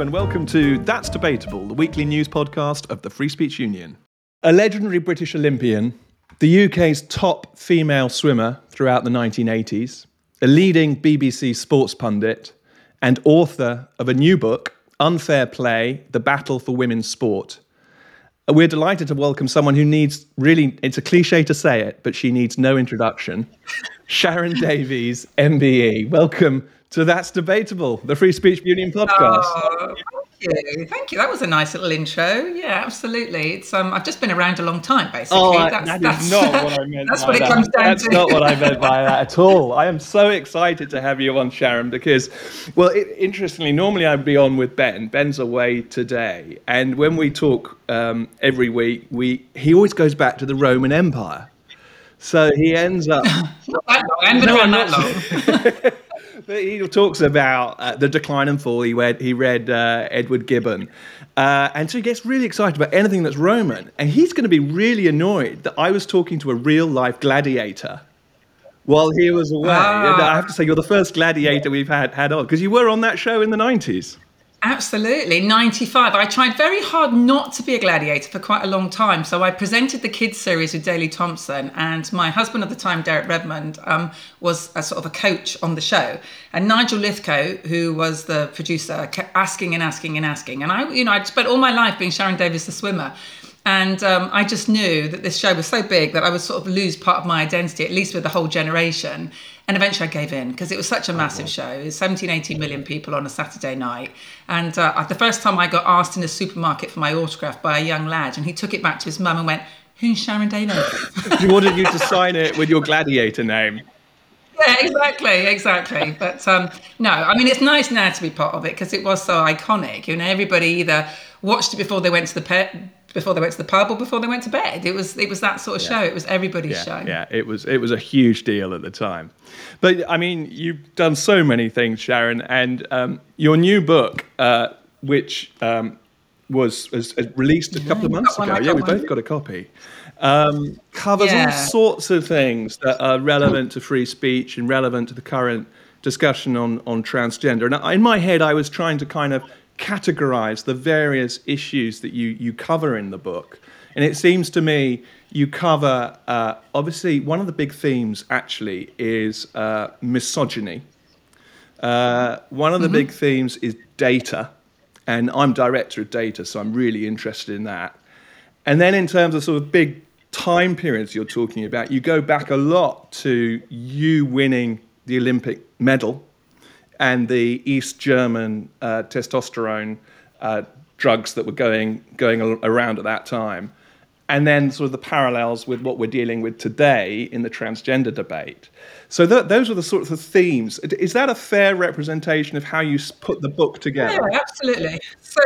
And welcome to That's Debatable, the weekly news podcast of the Free Speech Union. A legendary British Olympian, the UK's top female swimmer throughout the 1980s, a leading BBC sports pundit, and author of a new book, Unfair Play The Battle for Women's Sport. We're delighted to welcome someone who needs really, it's a cliche to say it, but she needs no introduction. Sharron Davies, MBE. Welcome to That's Debatable, the Free Speech Union podcast. Oh, thank you. Thank you. That was a nice little intro. Yeah, absolutely. It's um I've just been around a long time, basically. Oh, that's, that that's, is not what I meant. That's what it that. comes down That's to. That's not what I meant by that at all. I am so excited to have you on, Sharron, because, well, it, interestingly, normally I'd be on with Ben. Ben's away today, and when we talk um, every week, we he always goes back to the Roman Empire. So he ends up. Not that long. I haven't been No, around that long. But he talks about uh, the decline and fall. He read, he read uh, Edward Gibbon. Uh, and so he gets really excited about anything that's Roman. And he's going to be really annoyed that I was talking to a real life gladiator while he was away. Ah. And I have to say, you're the first gladiator we've had, had on because you were on that show in the 90s. Absolutely. 95. I tried very hard not to be a gladiator for quite a long time. So I presented the kids series with Daley Thompson, and my husband at the time, Derek Redmond, um, was a sort of a coach on the show. And Nigel Lythgoe, who was the producer, kept asking and asking and asking. And I, you know, I'd spent all my life being Sharron Davies, the swimmer. And um, I just knew that this show was so big that I would sort of lose part of my identity, at least with the whole generation. And eventually I gave in because it was such a massive show. It was 17, 18 million people on a Saturday night. And uh, the first time I got asked in a supermarket for my autograph by a young lad, and he took it back to his mum and went, Who's Sharron Davies? He wanted you to sign it with your gladiator name. yeah, exactly, exactly. But um, no, I mean, it's nice now to be part of it because it was so iconic. You know, everybody either watched it before they went to the pet. Before they went to the pub or before they went to bed, it was it was that sort of show. It was everybody's yeah, show. Yeah, it was it was a huge deal at the time. But I mean, you've done so many things, Sharron, and um, your new book, uh, which um, was, was was released a couple of months got one, ago. Yeah, we one. both got a copy. Um, covers all sorts of things that are relevant to free speech and relevant to the current discussion on on transgender. And in my head, I was trying to kind of categorize the various issues that you you cover in the book. And it seems to me you cover uh, obviously one of the big themes actually is uh, misogyny. Uh, one of the big themes is data, and I'm director of data, so I'm really interested in that. And then in terms of sort of big time periods you're talking about, you go back a lot to you winning the Olympic medal and the East German uh, testosterone uh, drugs that were going going around at that time, and then sort of the parallels with what we're dealing with today in the transgender debate. So th- those are the sorts of themes. Is that a fair representation of how you put the book together? Yeah, absolutely. So,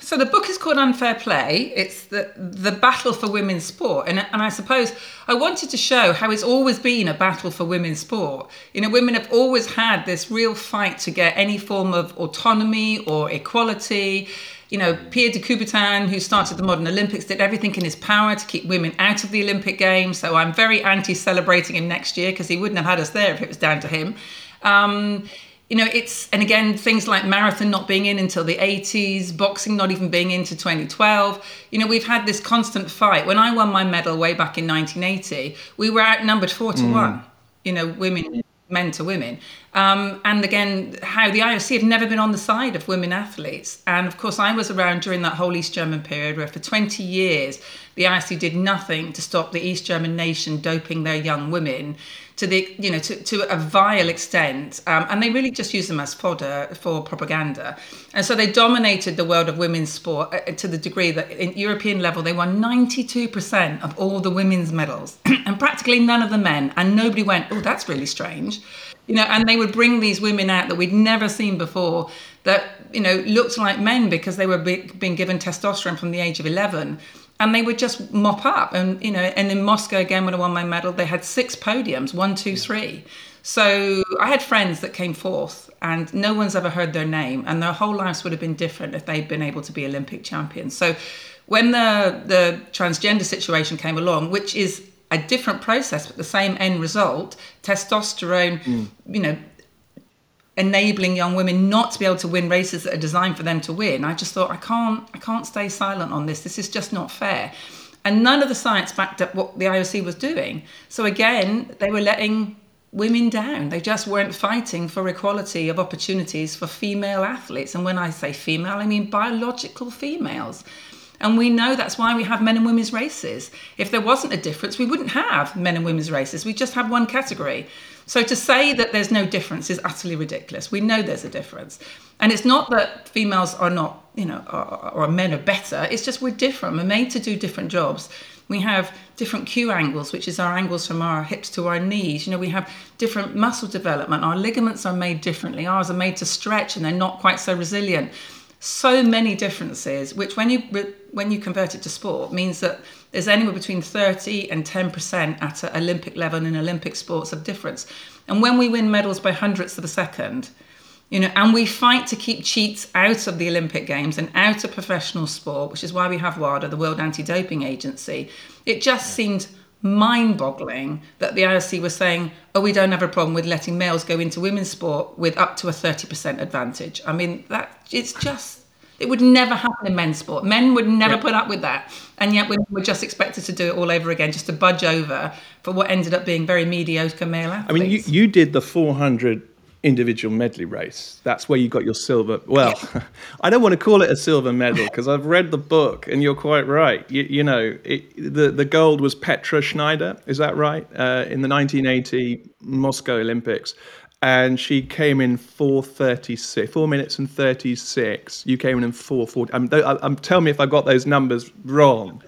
so the book is called Unfair Play. It's the the battle for women's sport, and and I suppose I wanted to show how it's always been a battle for women's sport. You know, women have always had this real fight to get any form of autonomy or equality. You know, Pierre de Coubertin, who started the modern Olympics, did everything in his power to keep women out of the Olympic Games. So I'm very anti-celebrating him next year because he wouldn't have had us there if it was down to him. Um, you know, it's, and again, things like marathon not being in until the 80s, boxing not even being into 2012. You know, we've had this constant fight. When I won my medal way back in 1980, we were outnumbered four to one, you know, women, men to women. Um, and again, how the IOC had never been on the side of women athletes. And of course, I was around during that whole East German period where for 20 years, the IOC did nothing to stop the East German nation doping their young women to the you know to, to a vile extent um, and they really just use them as fodder for propaganda. And so they dominated the world of women's sport uh, to the degree that in european level they won 92% of all the women's medals. And practically none of the men and nobody went oh that's really strange. You know and they would bring these women out that we'd never seen before that you know looked like men because they were be- being given testosterone from the age of 11 and they would just mop up. And you know and in moscow again when i won my medal they had six podiums one two three. So i had friends that came fourth and no one's ever heard their name. And their whole lives would have been different if they'd been able to be olympic champions. So when the the transgender situation came along which is a different process but the same end result testosterone mm. you know enabling young women not to be able to win races that are designed for them to win. I just thought I can't I can't stay silent on this. This is just not fair. And none of the science backed up what the IOC was doing. So again, they were letting women down. They just weren't fighting for equality of opportunities for female athletes. And when I say female, I mean biological females. And we know that's why we have men and women's races. If there wasn't a difference, we wouldn't have men and women's races. We just have one category. So to say that there's no difference is utterly ridiculous. We know there's a difference. And it's not that females are not, you know, or, or men are better. It's just we're different. We're made to do different jobs. We have different Q angles, which is our angles from our hips to our knees. You know, we have different muscle development. Our ligaments are made differently. Ours are made to stretch and they're not quite so resilient. So many differences, which when you when you convert it to sport means that there's anywhere between 30 and 10% at an Olympic level in Olympic sports of difference. And when we win medals by hundredths of a second, you know, and we fight to keep cheats out of the Olympic Games and out of professional sport, which is why we have WADA, the World Anti-Doping Agency. It just seemed mind-boggling that the IOC was saying, "Oh, we don't have a problem with letting males go into women's sport with up to a 30% advantage." I mean, that it's just it would never happen in men's sport. Men would never yeah. put up with that. And yet we were just expected to do it all over again, just to budge over for what ended up being very mediocre male athletes. I mean, you, you did the 400 individual medley race. That's where you got your silver. Well, yeah. I don't want to call it a silver medal because I've read the book and you're quite right. You, you know, it, the, the gold was Petra Schneider, is that right? Uh, in the 1980 Moscow Olympics and she came in 436 4 minutes and 36 you came in in 440 I'm, um, I'm um, um, tell me if i got those numbers wrong.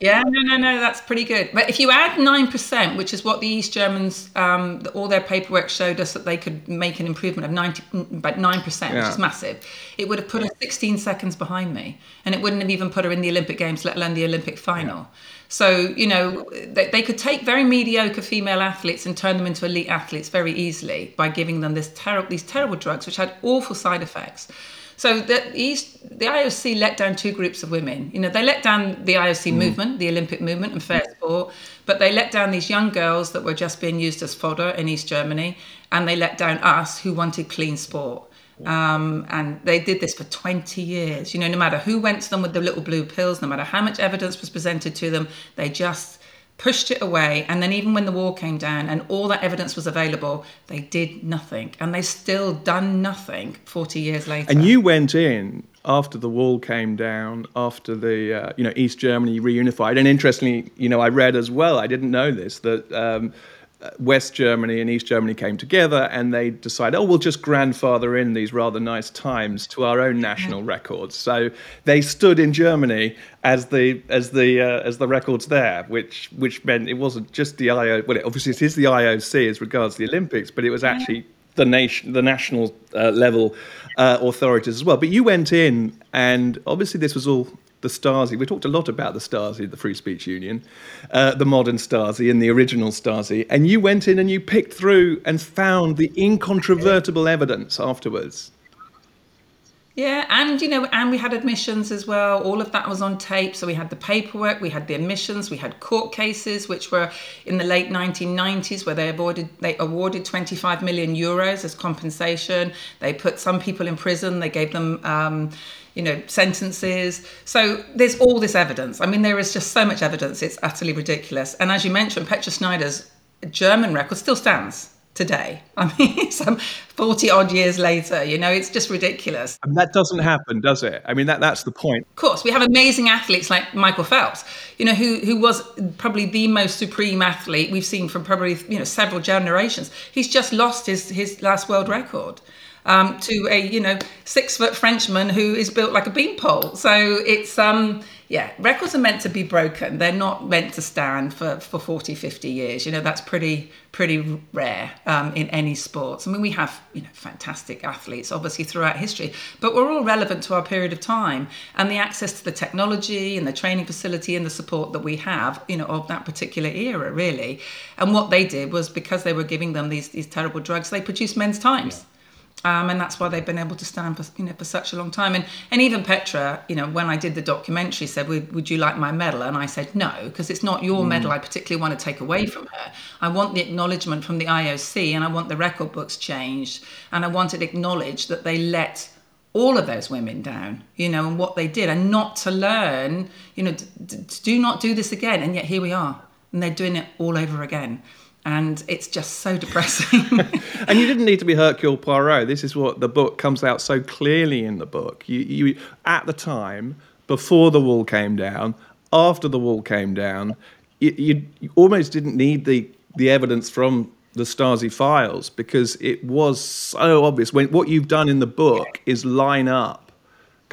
Yeah no no no that's pretty good. But if you add 9% which is what the east germans um, all their paperwork showed us that they could make an improvement of 90 about 9% yeah. which is massive it would have put her 16 seconds behind me. And it wouldn't have even put her in the olympic games let alone the olympic final. Yeah. So, you know, they, they could take very mediocre female athletes and turn them into elite athletes very easily by giving them this ter- these terrible drugs, which had awful side effects. So the East, the IOC let down two groups of women. You know, they let down the IOC mm. movement, the Olympic movement, and fair sport, but they let down these young girls that were just being used as fodder in East Germany, and they let down us who wanted clean sport. Um, and they did this for 20 years. You know, no matter who went to them with the little blue pills, no matter how much evidence was presented to them, they just pushed it away. And then, even when the wall came down and all that evidence was available, they did nothing. And they still done nothing 40 years later. And you went in after the wall came down, after the uh, you know East Germany reunified. And interestingly, you know, I read as well. I didn't know this that. Um, West Germany and East Germany came together and they decided, oh, we'll just grandfather in these rather nice times to our own national mm-hmm. records. So they stood in Germany as the as the uh, as the records there, which which meant it wasn't just the IO. Well, it, obviously it is the IOC as regards the Olympics, but it was actually the nation, the national uh, level uh, authorities as well. But you went in, and obviously this was all the Stasi. We talked a lot about the Stasi, the Free Speech Union, uh, the modern Stasi and the original Stasi. And you went in and you picked through and found the incontrovertible evidence afterwards. Yeah, and you know, and we had admissions as well. All of that was on tape. So we had the paperwork, we had the admissions, we had court cases, which were in the late 1990s, where they awarded they awarded 25 million euros as compensation. They put some people in prison. They gave them. Um, you know, sentences. So there's all this evidence. I mean, there is just so much evidence. It's utterly ridiculous. And as you mentioned, Petra Schneider's German record still stands today. I mean, some um, 40 odd years later, you know, it's just ridiculous. And that doesn't happen, does it? I mean, that that's the point. Of course, we have amazing athletes like Michael Phelps, you know, who who was probably the most supreme athlete we've seen from probably, you know, several generations. He's just lost his his last world record um, to a you know six foot Frenchman who is built like a beanpole. So it's um yeah, records are meant to be broken. They're not meant to stand for, for 40, 50 years. You know, that's pretty pretty rare um, in any sports. I mean, we have, you know, fantastic athletes, obviously, throughout history, but we're all relevant to our period of time. And the access to the technology and the training facility and the support that we have, you know, of that particular era, really. And what they did was because they were giving them these, these terrible drugs, they produced men's times. Yeah Um, and that's why they've been able to stand for you know for such a long time. And and even Petra, you know, when I did the documentary, said, "Would, would you like my medal?" And I said, "No, because it's not your mm. medal. I particularly want to take away from her. I want the acknowledgement from the IOC, and I want the record books changed, and I want it acknowledged that they let." all of those women down, you know, and what they did, and not to learn, you know, d- d- do not do this again. And yet here we are, and they're doing it all over again and it's just so depressing. and you didn't need to be Hercule Poirot. This is what the book comes out so clearly in the book. You, you at the time before the wall came down, after the wall came down, you, you, almost didn't need the the evidence from the Stasi files because it was so obvious. When what you've done in the book is line up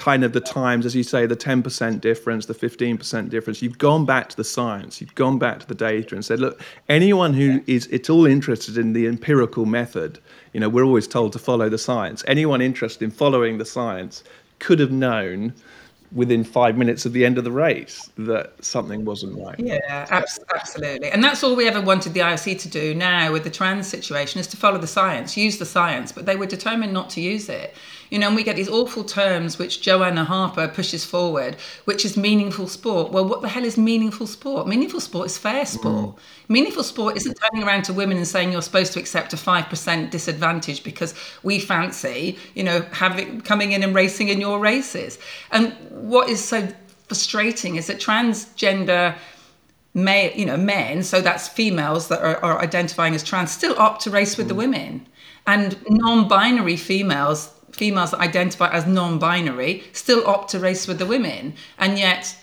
kind of the times, as you say, the 10% difference, the 15% difference. You've gone back to the science, you've gone back to the data and said, look, anyone who is at all interested in the empirical method, you know, we're always told to follow the science. Anyone interested in following the science could have known within five minutes of the end of the race that something wasn't right. Yeah, absolutely. And that's all we ever wanted the IOC to do now with the trans situation is to follow the science, use the science, but they were determined not to use it. You know, and we get these awful terms which Joanna Harper pushes forward, which is meaningful sport. Well, what the hell is meaningful sport? Meaningful sport is fair sport. Mm. Meaningful sport isn't turning around to women and saying you're supposed to accept a 5% disadvantage because we fancy, you know, having coming in and racing in your races. And what is so frustrating is that transgender may you know men so that's females that are, are identifying as trans still opt to race with mm. the women and non-binary females females that identify as non-binary still opt to race with the women and yet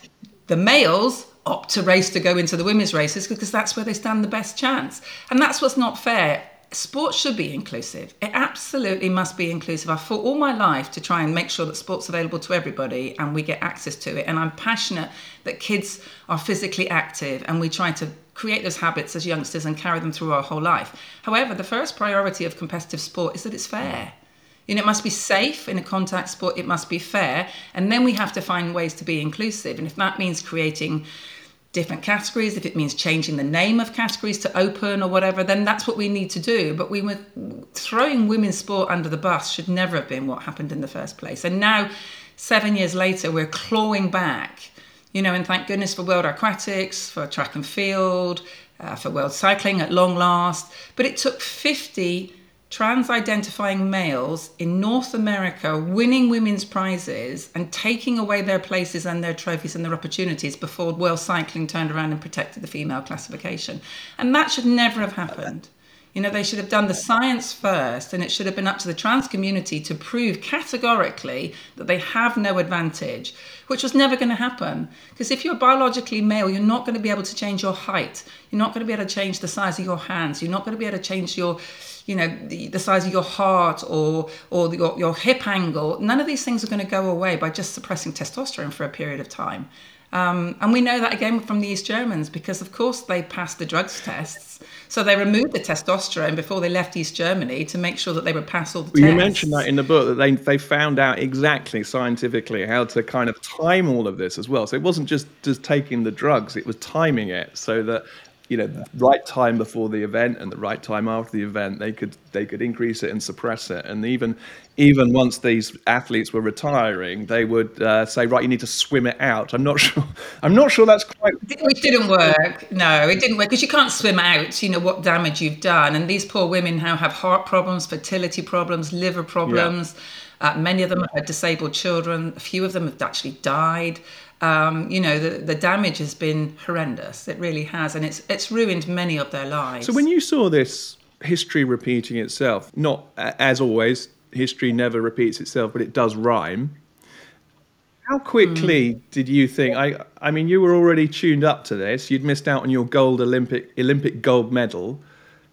the males opt to race to go into the women's races because that's where they stand the best chance. And that's what's not fair. Sports should be inclusive. It absolutely must be inclusive. I've fought all my life to try and make sure that sports available to everybody and we get access to it. And i'm passionate that kids are physically active and we try to create those habits as youngsters and carry them through our whole life. However the first priority of competitive sport is that it's fair you know, it must be safe in a contact sport, it must be fair. And then we have to find ways to be inclusive. And if that means creating different categories, if it means changing the name of categories to open or whatever, then that's what we need to do. But we were throwing women's sport under the bus should never have been what happened in the first place. And now, seven years later, we're clawing back. You know, and thank goodness for World Aquatics, for track and field, uh, for world cycling at long last. But it took 50 trans identifying males in North America winning women's prizes and taking away their places and their trophies and their opportunities before World Cycling turned around and protected the female classification. And that should never have happened. You know, they should have done the science first, and it should have been up to the trans community to prove categorically that they have no advantage, which was never going to happen. Because if you're biologically male, you're not going to be able to change your height. You're not going to be able to change the size of your hands. You're not going to be able to change your you know the, the size of your heart or or your, your hip angle none of these things are going to go away by just suppressing testosterone for a period of time um, and we know that again from the East Germans because, of course, they passed the drugs tests. So they removed the testosterone before they left East Germany to make sure that they would pass all the tests. You mentioned that in the book that they, they found out exactly scientifically how to kind of time all of this as well. So it wasn't just, just taking the drugs, it was timing it so that you know the right time before the event and the right time after the event they could they could increase it and suppress it and even even once these athletes were retiring they would uh, say right you need to swim it out i'm not sure i'm not sure that's quite it didn't work no it didn't work because you can't swim out you know what damage you've done and these poor women now have heart problems fertility problems liver problems yeah. Uh, many of them have disabled children. A few of them have actually died um, you know, the, the damage has been horrendous. It really has, and it's it's ruined many of their lives. So when you saw this history repeating itself, not as always, history never repeats itself, but it does rhyme. How quickly mm. did you think? I I mean, you were already tuned up to this. You'd missed out on your gold Olympic Olympic gold medal.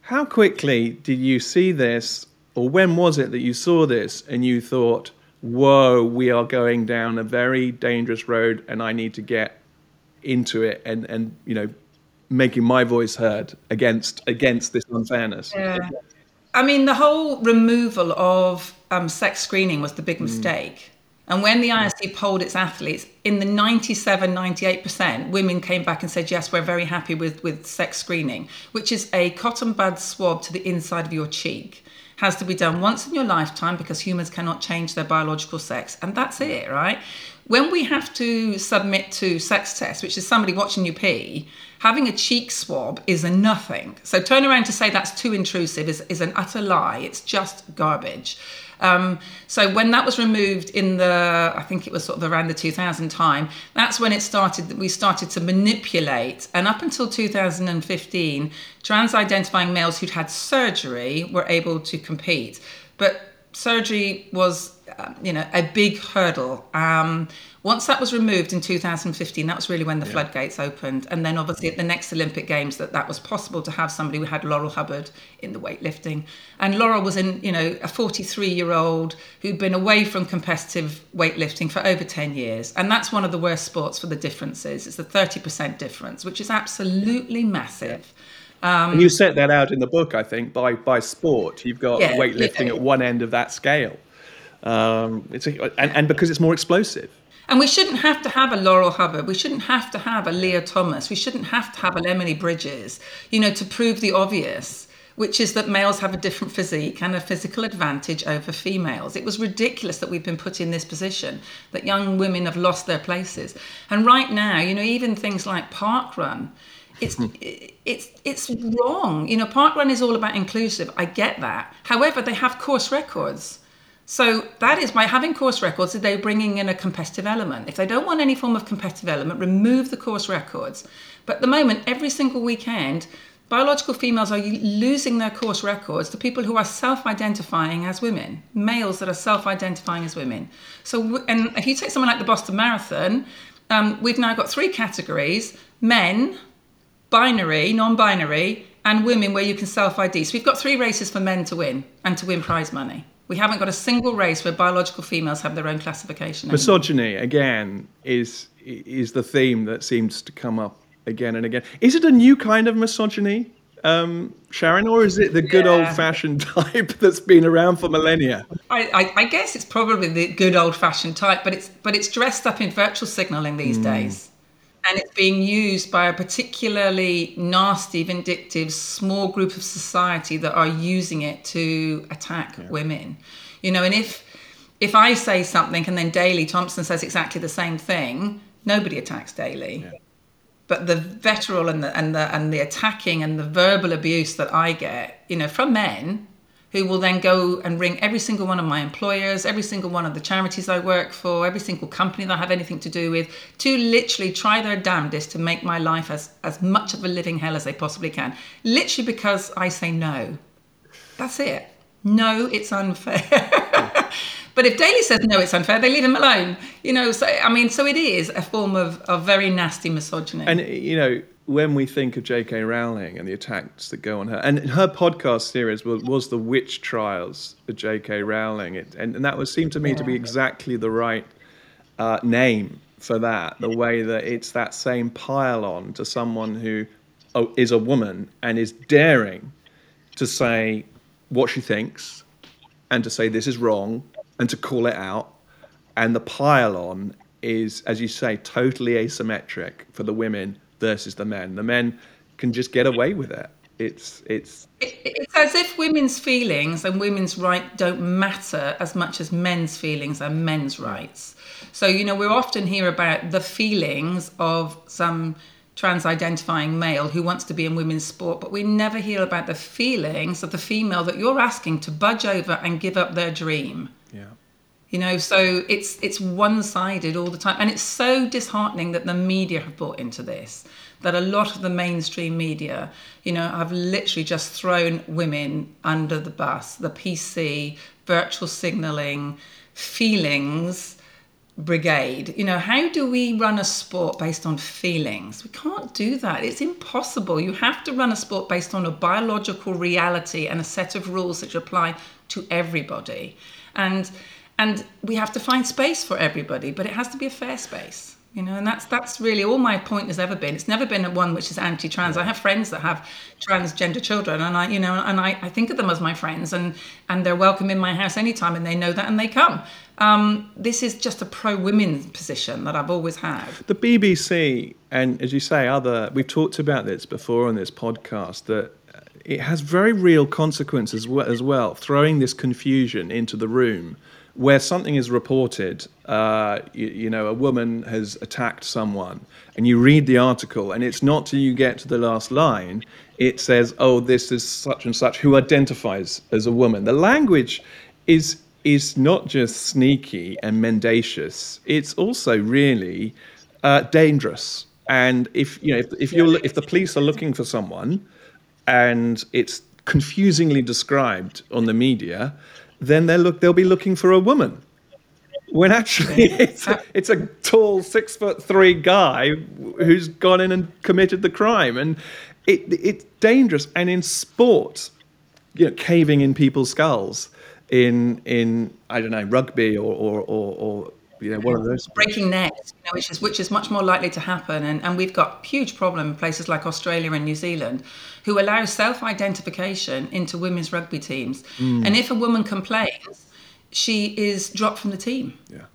How quickly did you see this, or when was it that you saw this and you thought? whoa, we are going down a very dangerous road and I need to get into it and, and you know, making my voice heard against against this unfairness. Yeah. I mean, the whole removal of um, sex screening was the big mm. mistake. Mm. And when the IOC polled its athletes, in the 97, 98%, women came back and said, yes, we're very happy with, with sex screening, which is a cotton bud swab to the inside of your cheek. has to be done once in your lifetime because humans cannot change their biological sex, and that's it, right? When we have to submit to sex tests, which is somebody watching you pee, having a cheek swab is a nothing. So turn around to say that's too intrusive is, is an utter lie. It's just garbage. Um, so when that was removed in the, I think it was sort of around the 2000 time, that's when it started. We started to manipulate, and up until 2015, trans-identifying males who'd had surgery were able to compete, but surgery was, uh, you know, a big hurdle. Um, once that was removed in 2015, that was really when the yeah. floodgates opened. And then obviously at the next Olympic Games, that that was possible to have somebody who had Laurel Hubbard in the weightlifting. And Laurel was in, you know, a 43 year old who'd been away from competitive weightlifting for over 10 years. And that's one of the worst sports for the differences. It's the 30% difference, which is absolutely massive. Um, and you set that out in the book, I think, by by sport. You've got yeah, weightlifting yeah. at one end of that scale. Um, it's a, and, and because it's more explosive. And we shouldn't have to have a Laurel Hubbard. We shouldn't have to have a Lia Thomas. We shouldn't have to have a Emily Bridges, you know, to prove the obvious, which is that males have a different physique and a physical advantage over females. It was ridiculous that we've been put in this position, that young women have lost their places. And right now, you know, even things like parkrun, it's it's it's wrong. You know, parkrun is all about inclusive. I get that. However, they have course records. So that is by having course records, that they're bringing in a competitive element. If they don't want any form of competitive element, remove the course records. But at the moment, every single weekend, biological females are losing their course records to people who are self-identifying as women, males that are self-identifying as women. So, and if you take someone like the Boston Marathon, um, we've now got three categories: men, binary, non-binary, and women, where you can self-ID. So we've got three races for men to win and to win prize money. We haven't got a single race where biological females have their own classification. Anymore. Misogyny again is is the theme that seems to come up again and again. Is it a new kind of misogyny, um, Sharron, or is it the good yeah. old-fashioned type that's been around for millennia? I, I, I, guess it's probably the good old-fashioned type, but it's but it's dressed up in virtual signaling these mm. days and it's being used by a particularly nasty, vindictive, small group of society that are using it to attack yeah. women. You know, and if if I say something and then Daley Thompson says exactly the same thing, nobody attacks Daley. Yeah. But the vitriol and the and the and the attacking and the verbal abuse that I get, you know, from men who will then go and ring every single one of my employers, every single one of the charities I work for, every single company that I have anything to do with, to literally try their damnedest to make my life as, as much of a living hell as they possibly can. Literally because I say no. That's it. No, it's unfair. but if Daley says no, it's unfair, they leave him alone. You know, so I mean, so it is a form of, of very nasty misogyny. And you know, when we think of J.K. Rowling and the attacks that go on her, and her podcast series was, was the witch trials of J.K. Rowling, it, and, and that was seemed to me yeah. to be exactly the right uh, name for that. The way that it's that same pile on to someone who oh, is a woman and is daring to say what she thinks and to say this is wrong and to call it out, and the pile on is, as you say, totally asymmetric for the women versus the men. The men can just get away with it. It's it's it's as if women's feelings and women's right don't matter as much as men's feelings and men's rights. So you know we often hear about the feelings of some trans-identifying male who wants to be in women's sport, but we never hear about the feelings of the female that you're asking to budge over and give up their dream. Yeah. You know, so it's it's one-sided all the time, and it's so disheartening that the media have bought into this. That a lot of the mainstream media, you know, have literally just thrown women under the bus. The PC, virtual signalling, feelings brigade. You know, how do we run a sport based on feelings? We can't do that. It's impossible. You have to run a sport based on a biological reality and a set of rules that apply to everybody. And and we have to find space for everybody, but it has to be a fair space. You know, and that's that's really all my point has ever been. It's never been one which is anti-trans. I have friends that have transgender children, and I, you know, and I, I think of them as my friends, and and they're welcome in my house anytime, and they know that, and they come. Um, this is just a pro-women position that I've always had. The BBC, and as you say, other we've talked about this before on this podcast that it has very real consequences as well. Throwing this confusion into the room where something is reported, uh, you, you, know, a woman has attacked someone, and you read the article, and it's not till you get to the last line, it says, oh, this is such and such who identifies as a woman. The language is is not just sneaky and mendacious; it's also really uh, dangerous. And if you know, if, if you if the police are looking for someone, and it's confusingly described on the media, then they'll look they'll be looking for a woman. When actually it's a, it's a tall six foot three guy who's gone in and committed the crime, and it, it's dangerous. And in sport, you know, caving in people's skulls in in I don't know rugby or or, or, or you know, one of those breaking necks, you know, which is which is much more likely to happen. And, and we've got huge problem in places like Australia and New Zealand, who allow self-identification into women's rugby teams. Mm. And if a woman complains, she is dropped from the team. Yeah.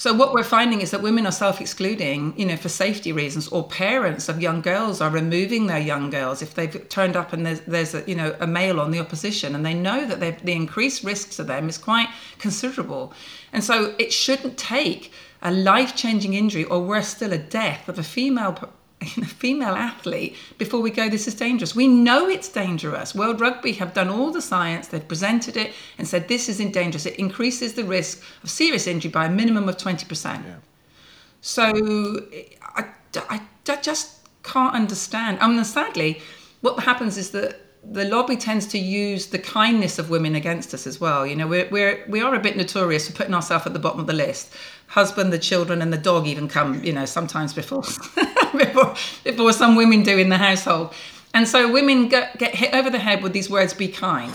So what we're finding is that women are self-excluding, you know, for safety reasons, or parents of young girls are removing their young girls if they've turned up and there's, there's a, you know, a male on the opposition, and they know that the increased risk to them is quite considerable, and so it shouldn't take a life-changing injury, or worse still, a death of a female a female athlete before we go, this is dangerous. We know it's dangerous. World Rugby have done all the science, they've presented it and said this isn't dangerous. It increases the risk of serious injury by a minimum of 20%. Yeah. So I, I, I, just can't understand. I mean, sadly, what happens is that the lobby tends to use the kindness of women against us as well. You know, we're, we're, we are a bit notorious for putting ourselves at the bottom of the list. Husband, the children, and the dog even come, you know, sometimes before, before, before some women do in the household. And so women get, get hit over the head with these words, be kind.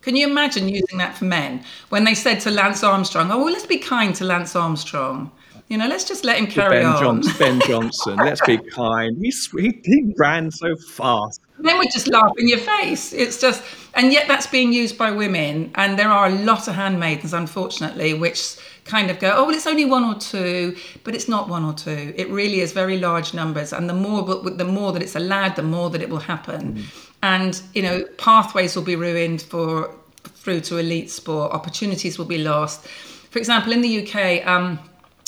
Can you imagine using that for men? When they said to Lance Armstrong, oh, well, let's be kind to Lance Armstrong. You know, let's just let him carry ben on. Johnson, ben Johnson, let's be kind. He, he, he ran so fast. Then we just laugh in your face. It's just, and yet that's being used by women. And there are a lot of handmaidens, unfortunately, which kind of go, oh, well, it's only one or two, but it's not one or two. It really is very large numbers. And the more, the more that it's allowed, the more that it will happen. Mm. And, you know, pathways will be ruined for through to elite sport. Opportunities will be lost. For example, in the UK, um,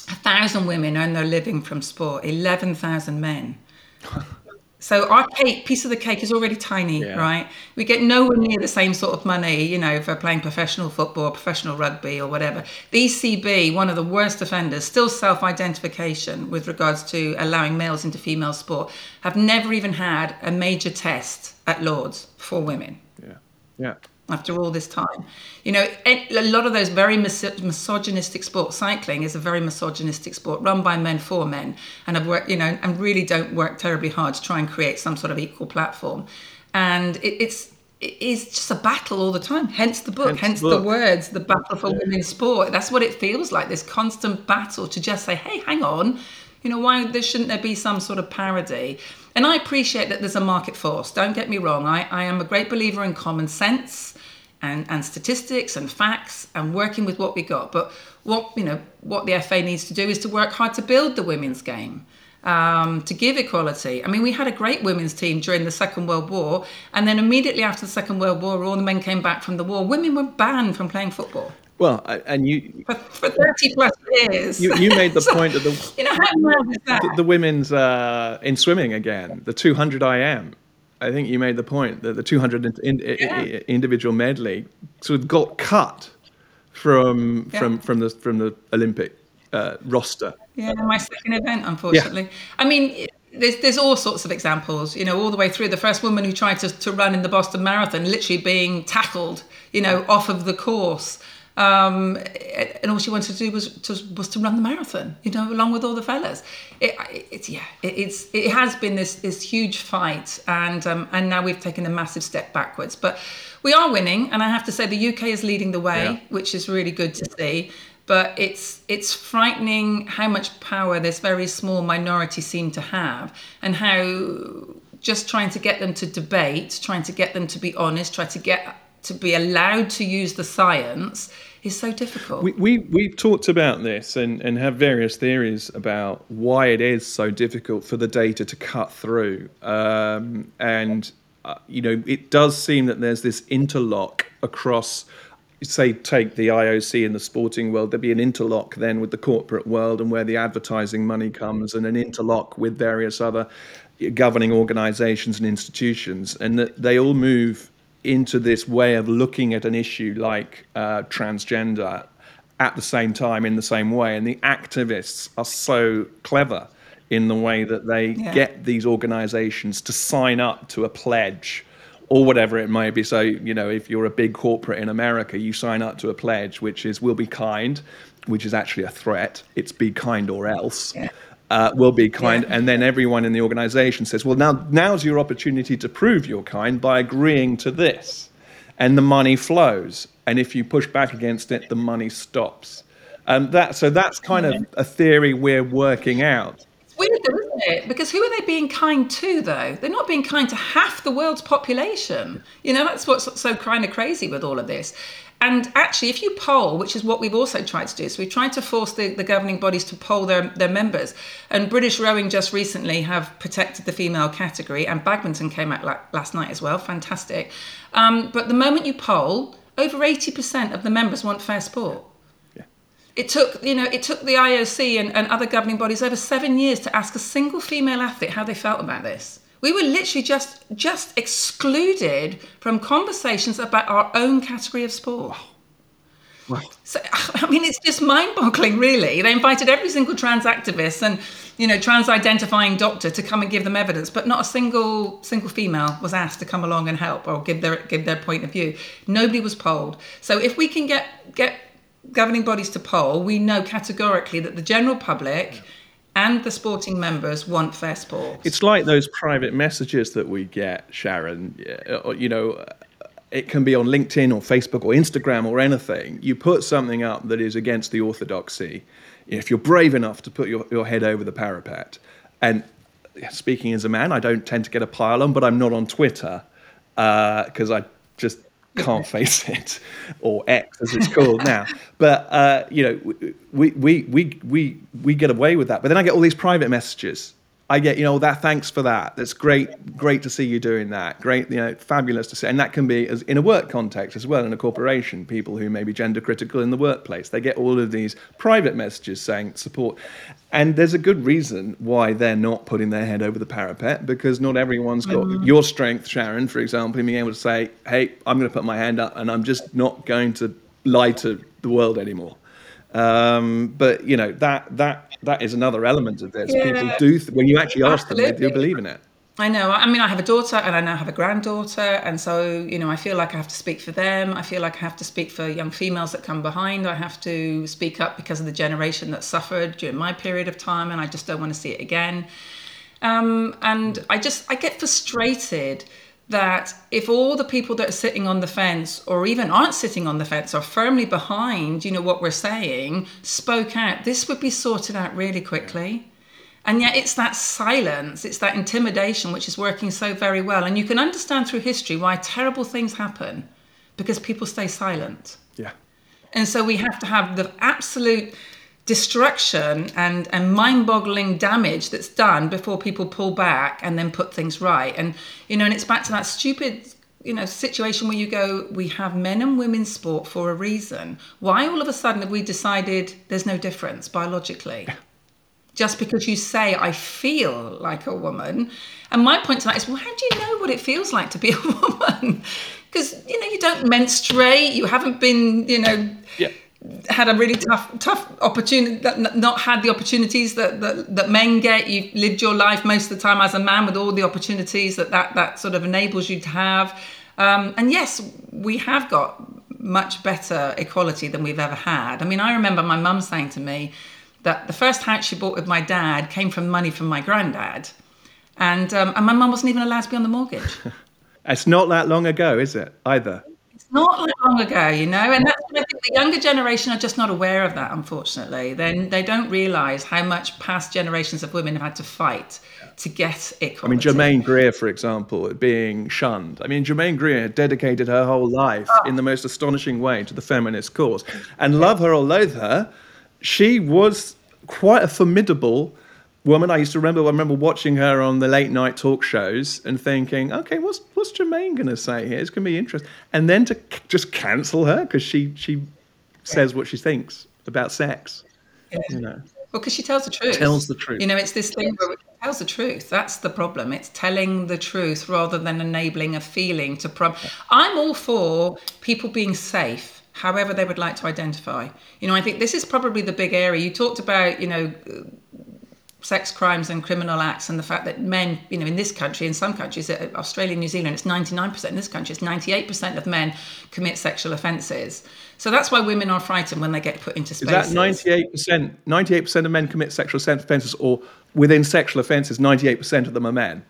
a thousand women earn their living from sport, 11,000 men. so our cake, piece of the cake is already tiny, yeah. right? We get nowhere near the same sort of money, you know, for playing professional football, professional rugby or whatever. The ECB, one of the worst offenders, still self-identification with regards to allowing males into female sport, have never even had a major test at Lords for women. Yeah. Yeah after all this time. You know, a lot of those very misogynistic sports, cycling is a very misogynistic sport run by men for men, and I've worked, you know, and really don't work terribly hard to try and create some sort of equal platform. And it, it's it is just a battle all the time. Hence the book, hence, hence the, book. the, words, the battle for yeah. women's sport. That's what it feels like. This constant battle to just say, hey, hang on, you know, why there shouldn't there be some sort of parody? And I appreciate that there's a market force. Don't get me wrong. I, I am a great believer in common sense and, and statistics and facts and working with what we got. But what you know, what the FA needs to do is to work hard to build the women's game. Um, to give equality. I mean, we had a great women's team during the Second World War, and then immediately after the Second World War, all the men came back from the war. Women were banned from playing football. Well, and you for, for thirty plus years. You, you made the so, point of the you know how mad is that? The, the women's uh, in swimming again, the two hundred IM. I think you made the point that the 200 in, yeah. individual medley sort of got cut from yeah. from from the from the Olympic uh, roster. Yeah, my second event, unfortunately. Yeah. I mean, there's there's all sorts of examples, you know, all the way through. The first woman who tried to, to run in the Boston Marathon, literally being tackled, you know, off of the course. Um, and all she wanted to do was to, was to run the marathon, you know, along with all the fellas. It, it's yeah, it, it's it has been this this huge fight, and um, and now we've taken a massive step backwards. But we are winning, and I have to say the UK is leading the way, yeah. which is really good to see. But it's it's frightening how much power this very small minority seem to have, and how just trying to get them to debate, trying to get them to be honest, try to get to be allowed to use the science is so difficult. We, we, we've talked about this and, and have various theories about why it is so difficult for the data to cut through. Um, and uh, you know, it does seem that there's this interlock across say take the IOC in the sporting world, there'd be an interlock then with the corporate world and where the advertising money comes, and an interlock with various other governing organizations and institutions, and that they all move into this way of looking at an issue like uh, transgender at the same time in the same way. And the activists are so clever in the way that they yeah. get these organizations to sign up to a pledge or whatever it may be. So, you know, if you're a big corporate in America, you sign up to a pledge which is we'll be kind, which is actually a threat. It's be kind or else. Yeah uh, will be kind, yeah. and then everyone in the organization says, "Well, now now's your opportunity to prove you're kind by agreeing to this," and the money flows. And if you push back against it, the money stops. Um, that so that's kind of a theory we're working out. It's weird, isn't it? Because who are they being kind to, though? They're not being kind to half the world's population. You know, that's what's so kind of crazy with all of this. And actually, if you poll, which is what we've also tried to do, so we've tried to force the, the governing bodies to poll their, their members. And British Rowing just recently have protected the female category, and badminton came out la- last night as well. Fantastic. Um, but the moment you poll, over 80% of the members want fair sport. Yeah. It took, you know, it took the IOC and, and other governing bodies over seven years to ask a single female athlete how they felt about this. We were literally just just excluded from conversations about our own category of sport. Wow. So I mean, it's just mind-boggling, really. They invited every single trans activist and you know trans-identifying doctor to come and give them evidence, but not a single single female was asked to come along and help or give their give their point of view. Nobody was polled. So if we can get get governing bodies to poll, we know categorically that the general public. Yeah and the sporting members want fair sport. It's like those private messages that we get, Sharron. You know, it can be on LinkedIn or Facebook or Instagram or anything. You put something up that is against the orthodoxy. If you're brave enough to put your, your head over the parapet, and speaking as a man, I don't tend to get a pile on, but I'm not on Twitter because uh, I just can't face it, or X as it's called now. But uh, you know, we, we we we we get away with that. But then I get all these private messages I get, you know, that thanks for that. That's great, great to see you doing that. Great, you know, fabulous to see. And that can be as in a work context as well, in a corporation, people who may be gender critical in the workplace. They get all of these private messages saying support. And there's a good reason why they're not putting their head over the parapet because not everyone's got mm-hmm. your strength, Sharron, for example, being able to say, hey, I'm going to put my hand up and I'm just not going to lie to the world anymore. Um, but you know that that that is another element of this. Yeah. People do th- when you actually ask Absolutely. them, they do believe in it. I know. I mean, I have a daughter and I now have a granddaughter. And so, you know, I feel like I have to speak for them. I feel like I have to speak for young females that come behind. I have to speak up because of the generation that suffered during my period of time. And I just don't want to see it again. Um, and I just, I get frustrated that if all the people that are sitting on the fence or even aren't sitting on the fence are firmly behind you know what we're saying spoke out this would be sorted out really quickly. And yet it's that silence it's that intimidation which is working so very well. And you can understand through history why terrible things happen because people stay silent. Yeah. And so we have to have the absolute destruction and, and mind-boggling damage that's done before people pull back and then put things right. And you know and it's back to that stupid you know situation where you go we have men and women sport for a reason. Why all of a sudden have we decided there's no difference biologically? Just because you say i feel like a woman. And my point to that is well how do you know what it feels like to be a woman? Because you know you don't menstruate you haven't been you know yeah had a really tough tough opportunity not had the opportunities that, that that men get. You've lived your life most of the time as a man with all the opportunities that that, that sort of enables you to have. Um, and yes we have got much better equality than we've ever had. I mean i remember my mum saying to me that the first house she bought with my dad came from money from my granddad. And um, and my mum wasn't even allowed to be on the mortgage. It's not that long ago is it either? It's not that long ago, you know, and that's the younger generation are just not aware of that. Unfortunately, then they don't realise how much past generations of women have had to fight to get equality. I mean, Germaine Greer, for example, being shunned. I mean, Germaine Greer dedicated her whole life oh. in the most astonishing way to the feminist cause, and love her or loathe her, she was quite a formidable woman. I used to remember. I remember watching her on the late night talk shows and thinking, okay, what's what's Germaine going to say here? It's going to be interesting. And then to c- just cancel her because she she says what she thinks about sex. Yeah. You know, Well, because she tells the truth. Tells the truth. You know, it's this thing where it tells the truth. That's the problem. It's telling the truth rather than enabling a feeling to prob. I'm all for people being safe, however they would like to identify. You know, I think this is probably the big area. You talked about, you know, sex crimes and criminal acts and the fact that men, you know, in this country, in some countries, uh, Australia, New Zealand, it's 99%. In this country, it's 98% of men commit sexual offences. So that's why women are frightened when they get put into spaces. is that ninety eight percent? Ninety eight percent of men commit sexual offences, or within sexual offences, ninety eight percent of them are men.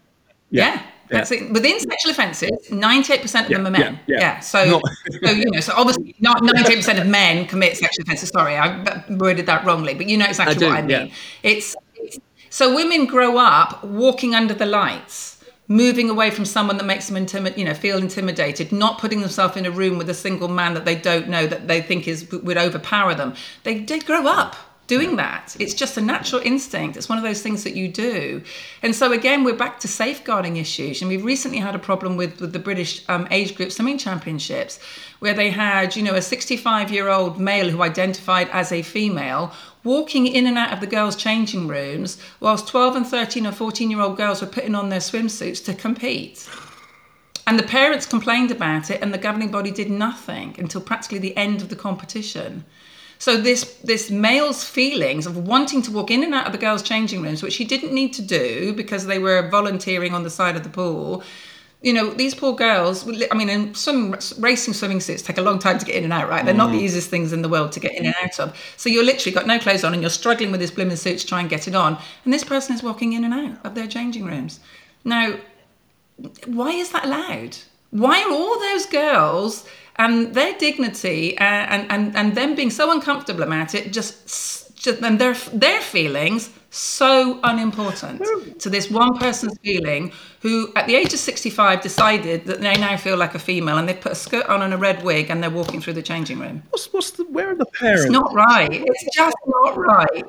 Yeah. That's it. Within sexual offences, ninety-eight percent of Yeah, them are men. yeah, yeah. So, Not- so you know, so obviously, not ninety-eight percent of men commit sexual offences. Sorry, I worded that wrongly, but you know exactly I do, what I mean. yeah. It's so women grow up walking under the lights, moving away from someone that makes them intimid, you know, feel intimidated, not putting themselves in a room with a single man that they don't know that they think is would overpower them. They did grow up doing that. It's just a natural instinct. It's one of those things that you do. And so again, we're back to safeguarding issues. And we've recently had a problem with, with the British um, age group swimming championships, where they had, you know, a 65 year old male who identified as a female walking in and out of the girls' changing rooms, whilst 12 and 13 or 14 year old girls were putting on their swimsuits to compete. And the parents complained about it, and the governing body did nothing until practically the end of the competition. So this this male's feelings of wanting to walk in and out of the girls' changing rooms, which he didn't need to do because they were volunteering on the side of the pool. You know, these poor girls. I mean, and some racing swimming suits take a long time to get in and out, right? They're not the mm. easiest things in the world to get in and out of. So you're literally got no clothes on, and you're struggling with this blooming suit to try and get it on. And this person is walking in and out of their changing rooms. Now, why is that allowed? Why are all those girls and their dignity and and, and, and them being so uncomfortable about it just, just and their their feelings so unimportant to this one person's feeling who at the age of 65 decided that they now feel like a female and they've put a skirt on and a red wig and they're walking through the changing room. What's what's the where are the parents? It's not right. It's just not right.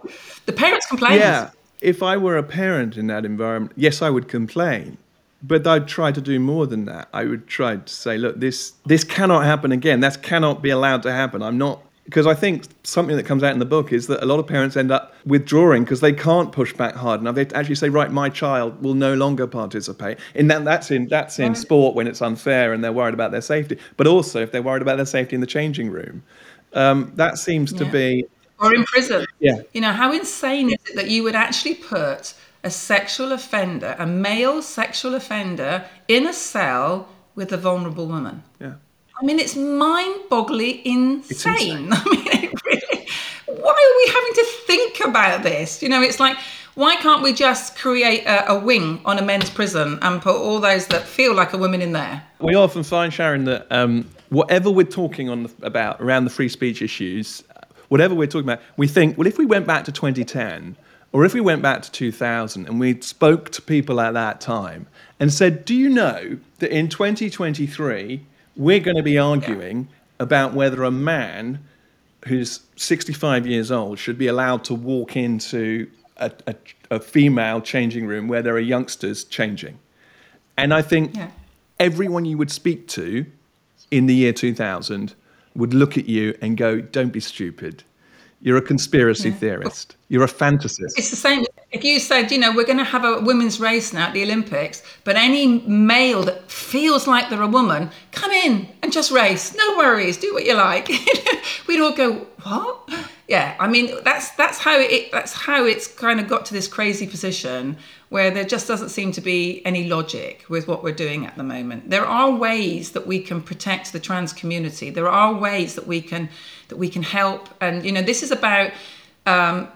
The parents complain. Yeah, if I were a parent in that environment, yes, I would complain. But I'd try to do more than that. I would try to say, look, this this cannot happen again. That cannot be allowed to happen. I'm not because I think something that comes out in the book is that a lot of parents end up withdrawing because they can't push back hard enough. They actually say, right, my child will no longer participate. In that, that's in that's in sport when it's unfair and they're worried about their safety. But also if they're worried about their safety in the changing room, um, that seems to be or in prison. Yeah. You know, how insane is it that you would actually put a sexual offender, a male sexual offender, in a cell with a vulnerable woman? yeah. I mean, it's mind-boggling insane. insane. I mean, it really, why are we having to think about this? You know, it's like, why can't we just create a, a wing on a men's prison and put all those that feel like a woman in there? We often find, Sharron, that um, whatever we're talking on the, about around the free speech issues, whatever we're talking about, we think, well, if we went back to 2010, or if we went back to 2000 and we spoke to people at that time and said, do you know that in 2023 we're going to be arguing about whether a man who's 65 years old should be allowed to walk into a, a, a female changing room where there are youngsters changing? And I think Yeah. everyone you would speak to in the year 2000 would look at you and go, Don't be stupid. You're a conspiracy theorist. You're a fantasist. It's the same. If you said, you know, we're going to have a women's race now at the Olympics, but any male that feels like they're a woman, come in and just race. No worries. Do what you like. We'd all go, what? Yeah. I mean, that's that's how it that's how it's kind of got to this crazy position where there just doesn't seem to be any logic with what we're doing at the moment. There are ways that we can protect the trans community. There are ways that we can that we can help. And you know, this is about um,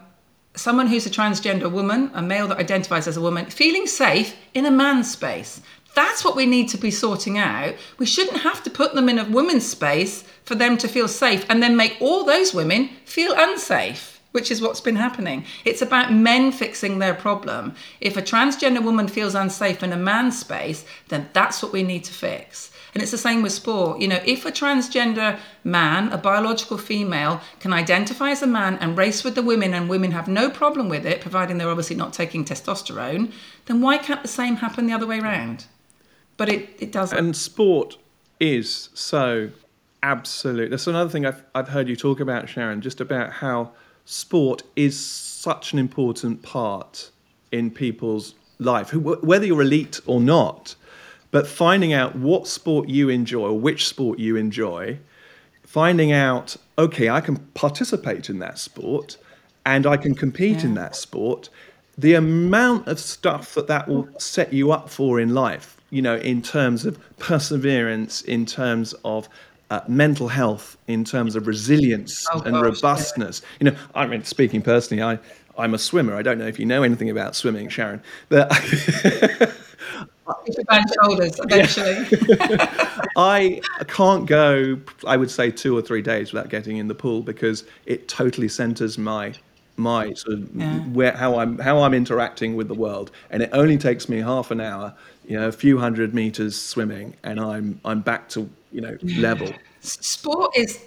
someone who's a transgender woman, a male that identifies as a woman, feeling safe in a man's space. That's what we need to be sorting out. We shouldn't have to put them in a woman's space for them to feel safe and then make all those women feel unsafe. Which is what's been happening. It's about men fixing their problem. If a transgender woman feels unsafe in a man's space, then that's what we need to fix. And it's the same with sport. You know, if a transgender man, a biological female, can identify as a man and race with the women and women have no problem with it, providing they're obviously not taking testosterone, then why can't the same happen the other way around? But it, it doesn't. And sport is so absolute. That's another thing I've, I've heard you talk about, Sharron, just about how sport is such an important part in people's life, whether you're elite or not. But finding out what sport you enjoy or which sport you enjoy, finding out, okay, I can participate in that sport and I can compete yeah. in that sport. The amount of stuff that that will set you up for in life, you know, in terms of perseverance, in terms of uh, mental health, in terms of resilience oh, and gosh, robustness. Yeah. You know, I mean, speaking personally, I I'm a swimmer. I don't know if you know anything about swimming, Sharron, but. shoulders eventually. I can't go. I would say two or three days without getting in the pool because it totally centers my my sort of yeah. where how I'm how I'm interacting with the world, and it only takes me half an hour, you know, a few hundred meters swimming, and I'm I'm back to you know level. Sport is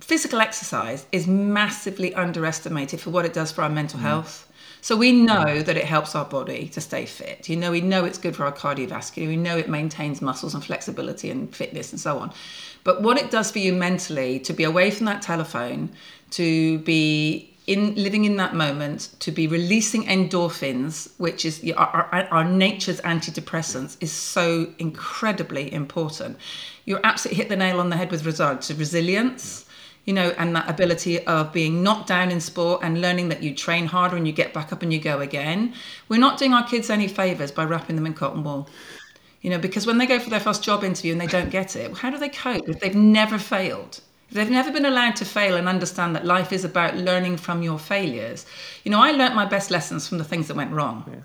physical exercise is massively underestimated for what it does for our mental mm. health. So we know that it helps our body to stay fit. You know, we know it's good for our cardiovascular. We know it maintains muscles and flexibility and fitness and so on. But what it does for you mentally, to be away from that telephone, to be in living in that moment, to be releasing endorphins, which is our, our, our nature's antidepressants, is so incredibly important. You absolutely hit the nail on the head with regard to resilience you know, and that ability of being knocked down in sport and learning that you train harder and you get back up and you go again. We're not doing our kids any favors by wrapping them in cotton wool. You know, because when they go for their first job interview and they don't get it, how do they cope if they've never failed? They've never been allowed to fail and understand that life is about learning from your failures. You know, I learnt my best lessons from the things that went wrong. Yeah.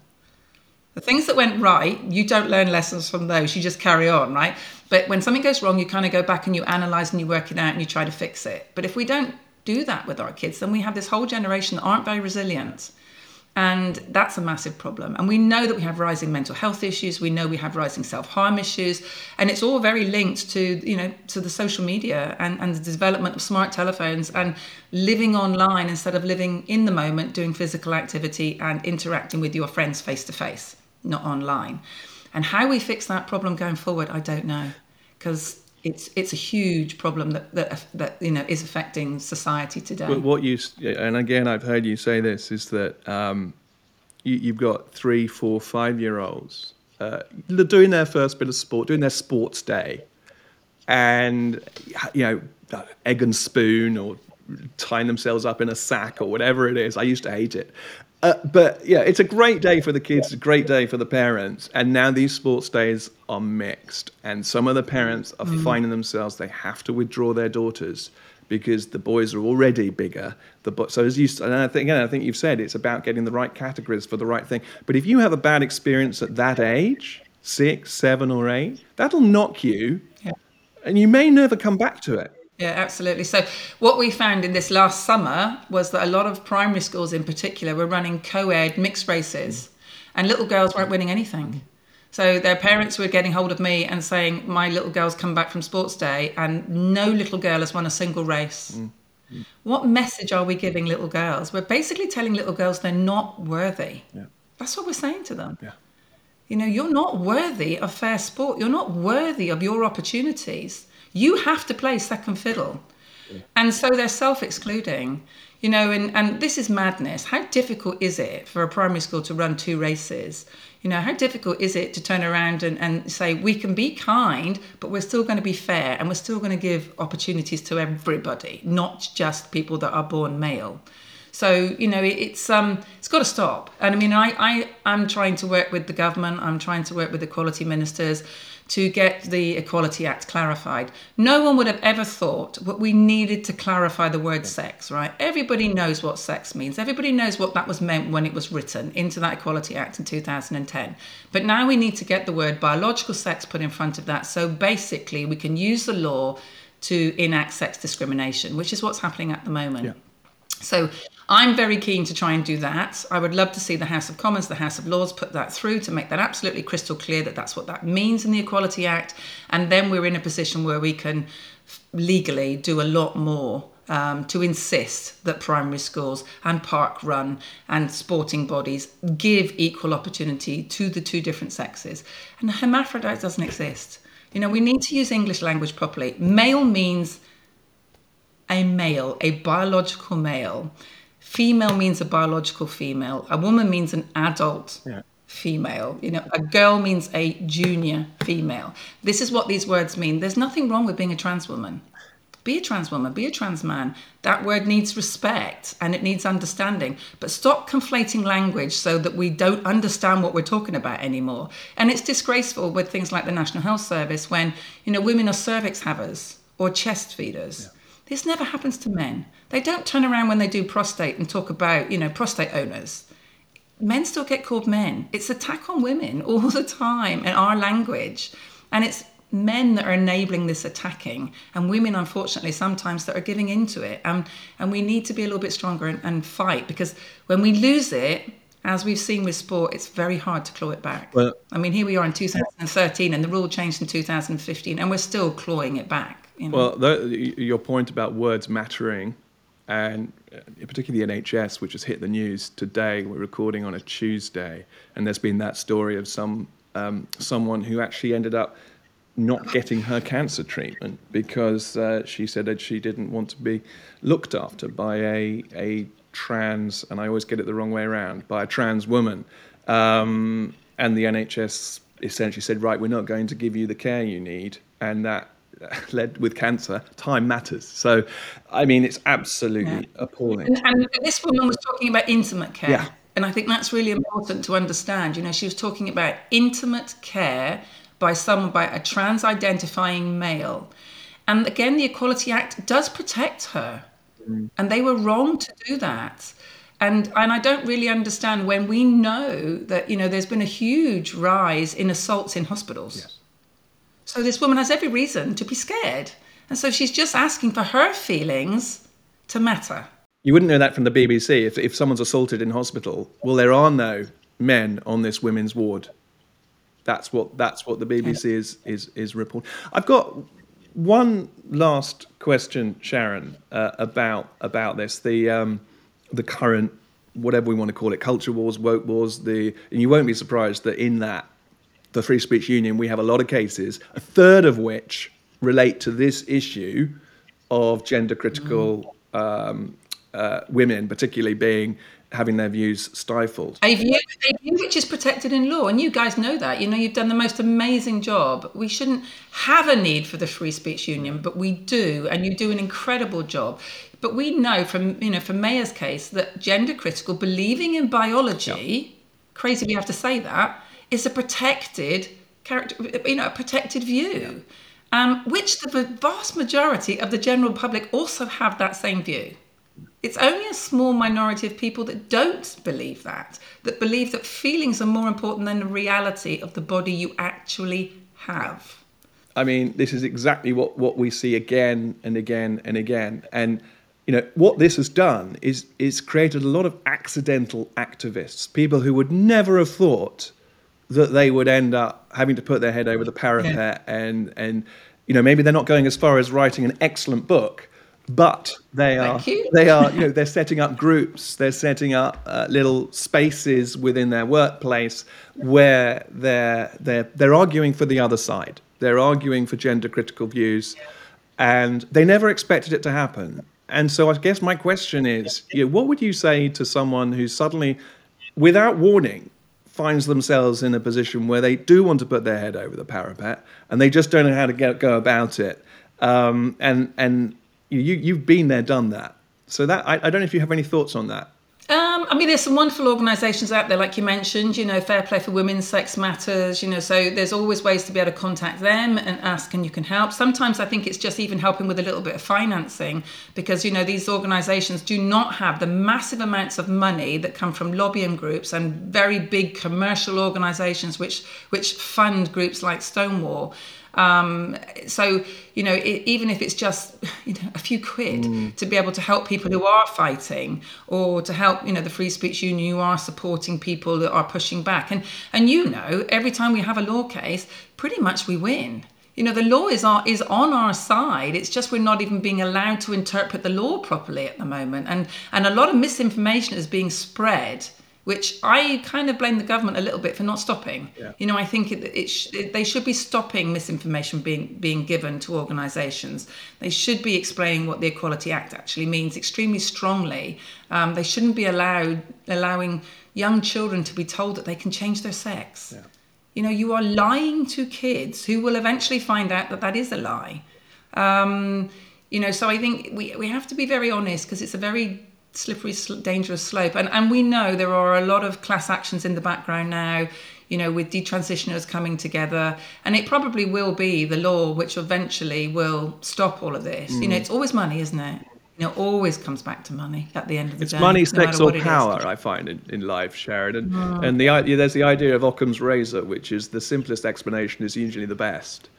The things that went right, you don't learn lessons from those. You just carry on, right? But when something goes wrong, you kind of go back and you analyze and you work it out and you try to fix it. But if we don't do that with our kids, then we have this whole generation that aren't very resilient. And that's a massive problem. And we know that we have rising mental health issues. We know we have rising self-harm issues. And it's all very linked to, you know, to the social media and, and the development of smart telephones and living online instead of living in the moment, doing physical activity and interacting with your friends face to face not online. And how we fix that problem going forward, I don't know, because it's it's a huge problem that, that that you know is affecting society today. But what you and again, I've heard you say this is that um, you, have got three, four, five year olds uh, doing their first bit of sport, doing their sports day, and you know, egg and spoon or tying themselves up in a sack or whatever it is. I used to hate it. Uh, but yeah, it's a great day for the kids, a great day for the parents. And now these sports days are mixed. And some of the parents are mm. finding themselves, they have to withdraw their daughters because the boys are already bigger. The so as you and I think again, I think you've said it's about getting the right categories for the right thing. But if you have a bad experience at that age, six, seven, or eight, that'll knock you, yeah. and you may never come back to it. Yeah, absolutely. So, what we found in this last summer was that a lot of primary schools, in particular, were running co ed mixed races, and little girls weren't winning anything. So, their parents were getting hold of me and saying, My little girl's come back from sports day, and no little girl has won a single race. Mm. Mm. What message are we giving little girls? We're basically telling little girls they're not worthy. Yeah. That's what we're saying to them. Yeah. You know, you're not worthy of fair sport. You're not worthy of your opportunities you have to play second fiddle. Yeah. And so they're self excluding, you know, and, and this is madness. How difficult is it for a primary school to run two races? You know, how difficult is it to turn around and, and say, we can be kind, but we're still going to be fair and we're still going to give opportunities to everybody, not just people that are born male. So you know, it, it's um, it's got to stop. And I mean, I I I'm trying to work with the government. I'm trying to work with the equality ministers to get the Equality Act clarified. No one would have ever thought that we needed to clarify the word sex, right? Everybody knows what sex means. Everybody knows what that was meant when it was written into that Equality Act in 2010. But now we need to get the word biological sex put in front of that. So basically, we can use the law to enact sex discrimination, which is what's happening at the moment. Yeah. So I'm very keen to try and do that. I would love to see the House of Commons, the House of Lords put that through to make that absolutely crystal clear that that's what that means in the Equality Act. And then we're in a position where we can legally do a lot more um, to insist that primary schools and park run and sporting bodies give equal opportunity to the two different sexes. And hermaphrodite doesn't exist. You know, we need to use English language properly. Male means a male, a biological male. Female means a biological female. A woman means an adult yeah. female. You know, a girl means a junior female. This is what these words mean. There's nothing wrong with being a trans woman. Be a trans woman, be a trans man. That word needs respect and it needs understanding. But stop conflating language so that we don't understand what we're talking about anymore. And it's disgraceful with things like the National Health Service when, you know, women are cervix havers or chest feeders. Yeah. This never happens to men. They don't turn around when they do prostate and talk about, you know, prostate owners. Men still get called men. It's attack on women all the time in our language. And it's men that are enabling this attacking and women unfortunately sometimes that are giving into it and and we need to be a little bit stronger and, and fight because when we lose it as we've seen with sport it's very hard to claw it back well, i mean here we are in 2013 and the rule changed in 2015 and we're still clawing it back you know? well the, your point about words mattering and uh, particularly the NHS, which has hit the news today. We're recording on a Tuesday, and there's been that story of some um, someone who actually ended up not getting her cancer treatment because uh, she said that she didn't want to be looked after by a, a trans, and I always get it the wrong way around, by a trans woman. Um, and the NHS essentially said, right, we're not going to give you the care you need. And that led with cancer, time matters. So, I mean, it's absolutely yeah. appalling. And, and, this woman was talking about intimate care. Yeah. And I think that's really important to understand. You know, she was talking about intimate care by someone, by a trans identifying male. And again, the Equality Act does protect her. Mm. And they were wrong to do that. And, and I don't really understand when we know that, you know, there's been a huge rise in assaults in hospitals. Yes. So this woman has every reason to be scared. And so she's just asking for her feelings to matter. You wouldn't know that from the BBC. If, if someone's assaulted in hospital, well, there are no men on this women's ward. That's what that's what the BBC is is is reporting. I've got one last question, Sharron, uh, about about this the um, the current whatever we want to call it culture wars, woke wars. The and you won't be surprised that in that the Free Speech Union we have a lot of cases, a third of which relate to this issue of gender critical mm. um, uh, women, particularly being having their views stifled. A view, a view which is protected in law, and you guys know that. You know, you've done the most amazing job. We shouldn't have a need for the free speech union, but we do, and you do an incredible job. But we know from you know from Maya's case that gender critical believing in biology, crazy we have to say that, is a protected character, you know, a protected view. Um, which the vast majority of the general public also have that same view. It's only a small minority of people that don't believe that, that believe that feelings are more important than the reality of the body you actually have. I mean, this is exactly what, what we see again and again and again. And you know what this has done is is created a lot of accidental activists, people who would never have thought that they would end up having to put their head over the parapet yeah. and and you know maybe they're not going as far as writing an excellent book, but they are they are you know they're setting up groups they're setting up uh, little spaces within their workplace where they're they're they're arguing for the other side. They're arguing for gender critical views and they never expected it to happen. And so i guess my question is you know, what would you say to someone who suddenly without warning finds themselves in a position where they do want to put their head over the parapet and they just don't know how to get, go about it? Um, and and you, you've been there, done that. So that I, I don't know if you have any thoughts on that. Um, I mean, there's some wonderful organisations out there, like you mentioned, you know, Fair Play for Women, Sex Matters, you know, so there's always ways to be able to contact them and ask, and you can help. Sometimes I think it's just even helping with a little bit of financing because, you know, these organisations do not have the massive amounts of money that come from lobbying groups and very big commercial organisations which, which fund groups like Stonewall. Um, so, you know, it, even if it's just, you know, a few quid mm. to be able to help people who are fighting or to help, you know, the Free Speech Union you are supporting people that are pushing back. And, and you know, every time we have a law case, pretty much we win. You know, the law is, our, is on our side. It's just we're not even being allowed to interpret the law properly at the moment. And, and a lot of misinformation is being spread which I kind of blame the government a little bit for not stopping. Yeah. You know, I think it, it, sh- it, they should be stopping misinformation being being given to organisations. They should be explaining what the Equality Act actually means extremely strongly. Um, they shouldn't be allowed allowing young children to be told that they can change their sex. Yeah. You know, you are lying to kids who will eventually find out that that is a lie. Um, you know, so I think we, we have to be very honest because it's a very slippery, dangerous slope. And, and we know there are a lot of class actions in the background now, you know, with detransitioners coming together. And it probably will be the law which eventually will stop all of this. Mm. You know, mm. it's always money, isn't it? You know, always comes back to money at the end of the it's day. It's money, sex, or power. I find in, in life, Sharron, and oh. and the there's the idea of Occam's razor, which is the simplest explanation is usually the best.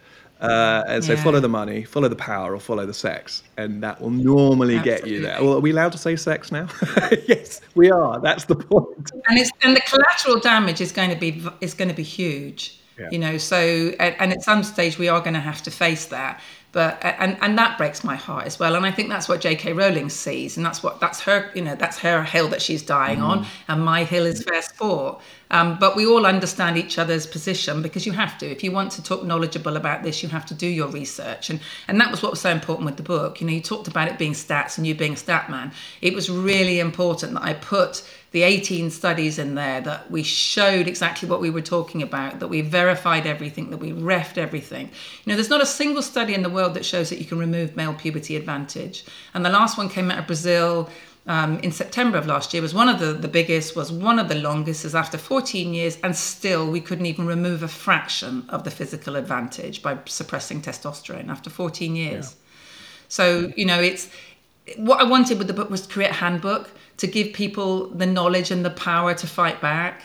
Uh, and so yeah. follow the money, follow the power, or follow the sex, and that will normally Absolutely. get you there. Well, are we allowed to say sex now? yes, we are. That's the point. And it's and the collateral damage is going to be is going to be huge. Yeah. You know, so and at some stage we are going to have to face that but and and that breaks my heart as well. And i think that's what jk rowling sees and that's what that's her you know that's her hill that she's dying mm. on and my hill is fair sport um, but we all understand each other's position because you have to. If you want to talk knowledgeable about this you have to do your research. And and that was what was so important with the book. You know you talked about it being stats and you being a stat man. It was really important that i put the 18 studies in there that we showed exactly what we were talking about, that we verified everything, that we refed everything. You know, there's not a single study in the world that shows that you can remove male puberty advantage. And the last one came out of Brazil. Um, in September of last year was one of the, the biggest, was one of the longest, is after 14 years, and still we couldn't even remove a fraction of the physical advantage by suppressing testosterone after 14 years. Yeah. So, you know, it's what I wanted with the book was to create a handbook to give people the knowledge and the power to fight back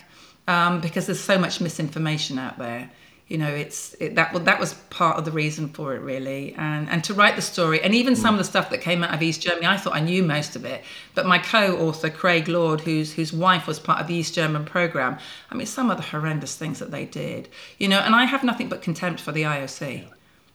um, because there's so much misinformation out there. You know it's it, that that was part of the reason for it really. And and to write the story and even some of the stuff that came out of east germany i thought i knew most of it. But my co-author craig lord whose whose wife was part of the east german program i mean some of the horrendous things that they did. You know and i have nothing but contempt for the ioc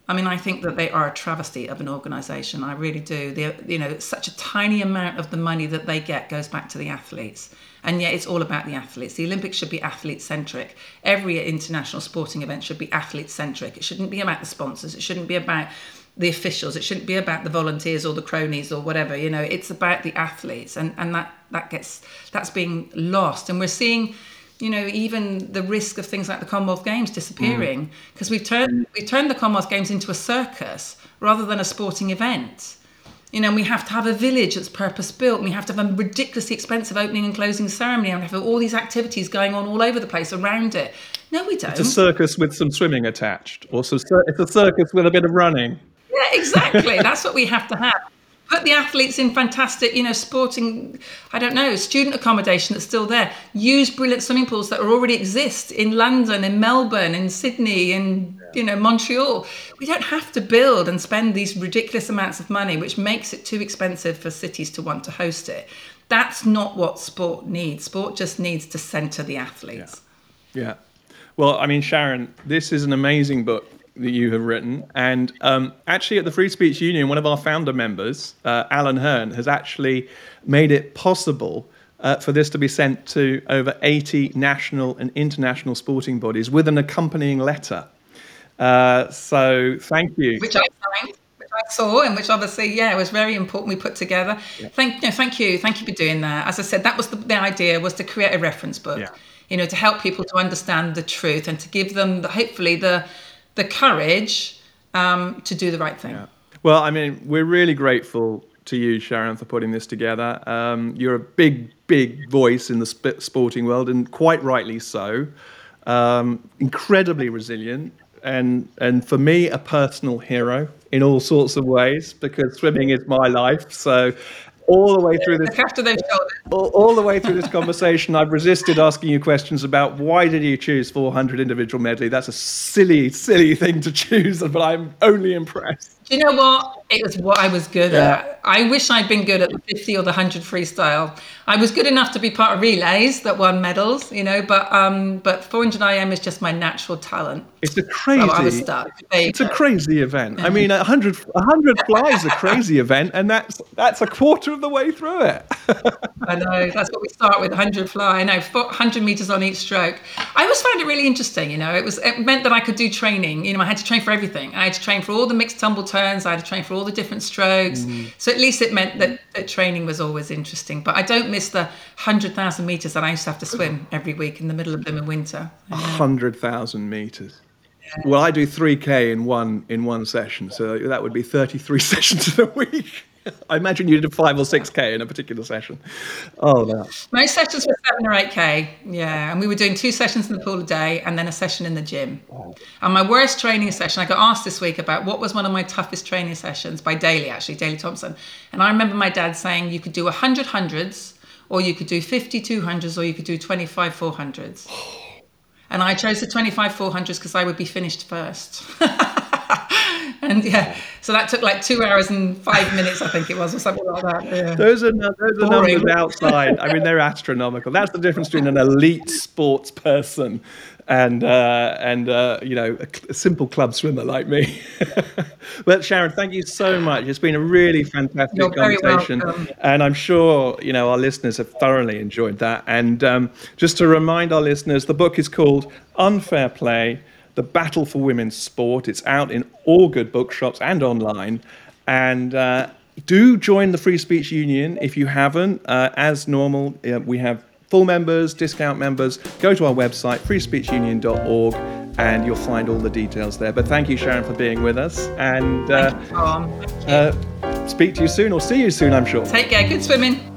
I mean, I think that they are a travesty of an organisation. I really do. They, you know, such a tiny amount of the money that they get goes back to the athletes, and yet it's all about the athletes. The Olympics should be athlete centric. Every international sporting event should be athlete centric. It shouldn't be about the sponsors. It shouldn't be about the officials. It shouldn't be about the volunteers or the cronies or whatever. You know, it's about the athletes, and and that that gets that's being lost, and we're seeing you know, even the risk of things like the Commonwealth Games disappearing because mm. we've turned we've turned the Commonwealth Games into a circus rather than a sporting event. You know, we have to have a village that's purpose built. We have to have a ridiculously expensive opening and closing ceremony, and we have all these activities going on all over the place around it. No, we don't. It's a circus with some swimming attached, or some, it's a circus with a bit of running. Yeah, exactly. That's what we have to have put the athletes in fantastic, you know, sporting, I don't know, student accommodation that's still there. Use brilliant swimming pools that already exist in London, in Melbourne, in Sydney, in, you know, Montreal. We don't have to build and spend these ridiculous amounts of money, which makes it too expensive for cities to want to host it. That's not what sport needs. Sport just needs to centre the athletes. Yeah. yeah. Well, I mean, Sharron, this is an amazing book that you have written. And um, actually, at the Free Speech Union, one of our founder members, uh, Alan Hearne, has actually made it possible uh, for this to be sent to over 80 national and international sporting bodies with an accompanying letter. Uh, so, thank you. Which I signed. Which I saw, and which obviously, yeah, was very important. We put together. Yeah. Thank, no, thank you, thank you for doing that. As I said, that was the, the idea was to create a reference book. Yeah. You know, to help people to understand the truth and to give them, the, hopefully, the the courage um, to do the right thing. Yeah. Well, I mean, we're really grateful to you, Sharron, for putting this together. Um, you're a big, big voice in the sp- sporting world, and quite rightly so. Um, incredibly resilient, and and for me, a personal hero in all sorts of ways because swimming is my life. So all the way through this after shoulders. all, all the way through this conversation, I've resisted asking you questions about why did you choose 400 individual medley. That's a silly, silly thing to choose, but I'm only impressed. Do you know what? It was what I was good Yeah. at. I wish I'd been good at the 50 or the 100 freestyle. I was good enough to be part of relays that won medals, you know, but um, but 400 IM is just my natural talent. It's a So crazy. I was stuck. It's a crazy event. I mean, hundred, a hundred fly is a crazy event, and that's that's a quarter of the way through it. I know that's what we start with 100 fly. I know 100 meters on each stroke. I always found it really interesting. You know, it was it meant that I could do training. You know, I had to train for everything. I had to train for all the mixed tumble turns. I had to train for all the different strokes. Mm. So at least it meant that, that training was always interesting. But I don't miss the 100,000 meters that I used to have to swim every week in the middle of them in winter. hundred thousand meters. Well, I do three k in one in one session, so that would be thirty three sessions in a week. I imagine you did five or six k in a particular session. Oh no! Most sessions were seven or eight k, yeah, and we were doing two sessions in the pool a day and then a session in the gym. And my worst training session, I got asked this week about what was one of my toughest training sessions by Daley, actually Daley Thompson. And I remember my dad saying you could do 100 hundreds, or you could do 50 200s, or you could do 25 400s. And I chose the 25 400s because I would be finished first. and yeah, so that took like two hours and five minutes, I think it was, or something like that. Yeah. Those are those are Boring. numbers outside. I mean, they're astronomical. That's the difference between an elite sports person and uh, and uh, you know a, a simple club swimmer like me. but Sharron, thank you so much. It's been a really fantastic You're conversation, and I'm sure you know our listeners have thoroughly enjoyed that. And um, just to remind our listeners, the book is called Unfair Play. The Battle for Women's Sport. It's out in all good bookshops and online. And uh, do join the Free Speech Union if you haven't. Uh, as normal, uh, we have full members, discount members. Go to our website, freespeechunion.org, and you'll find all the details there. But thank you, Sharron, for being with us. And uh, you, Tom. uh, speak to you soon or see you soon, I'm sure. Take care. Good swimming.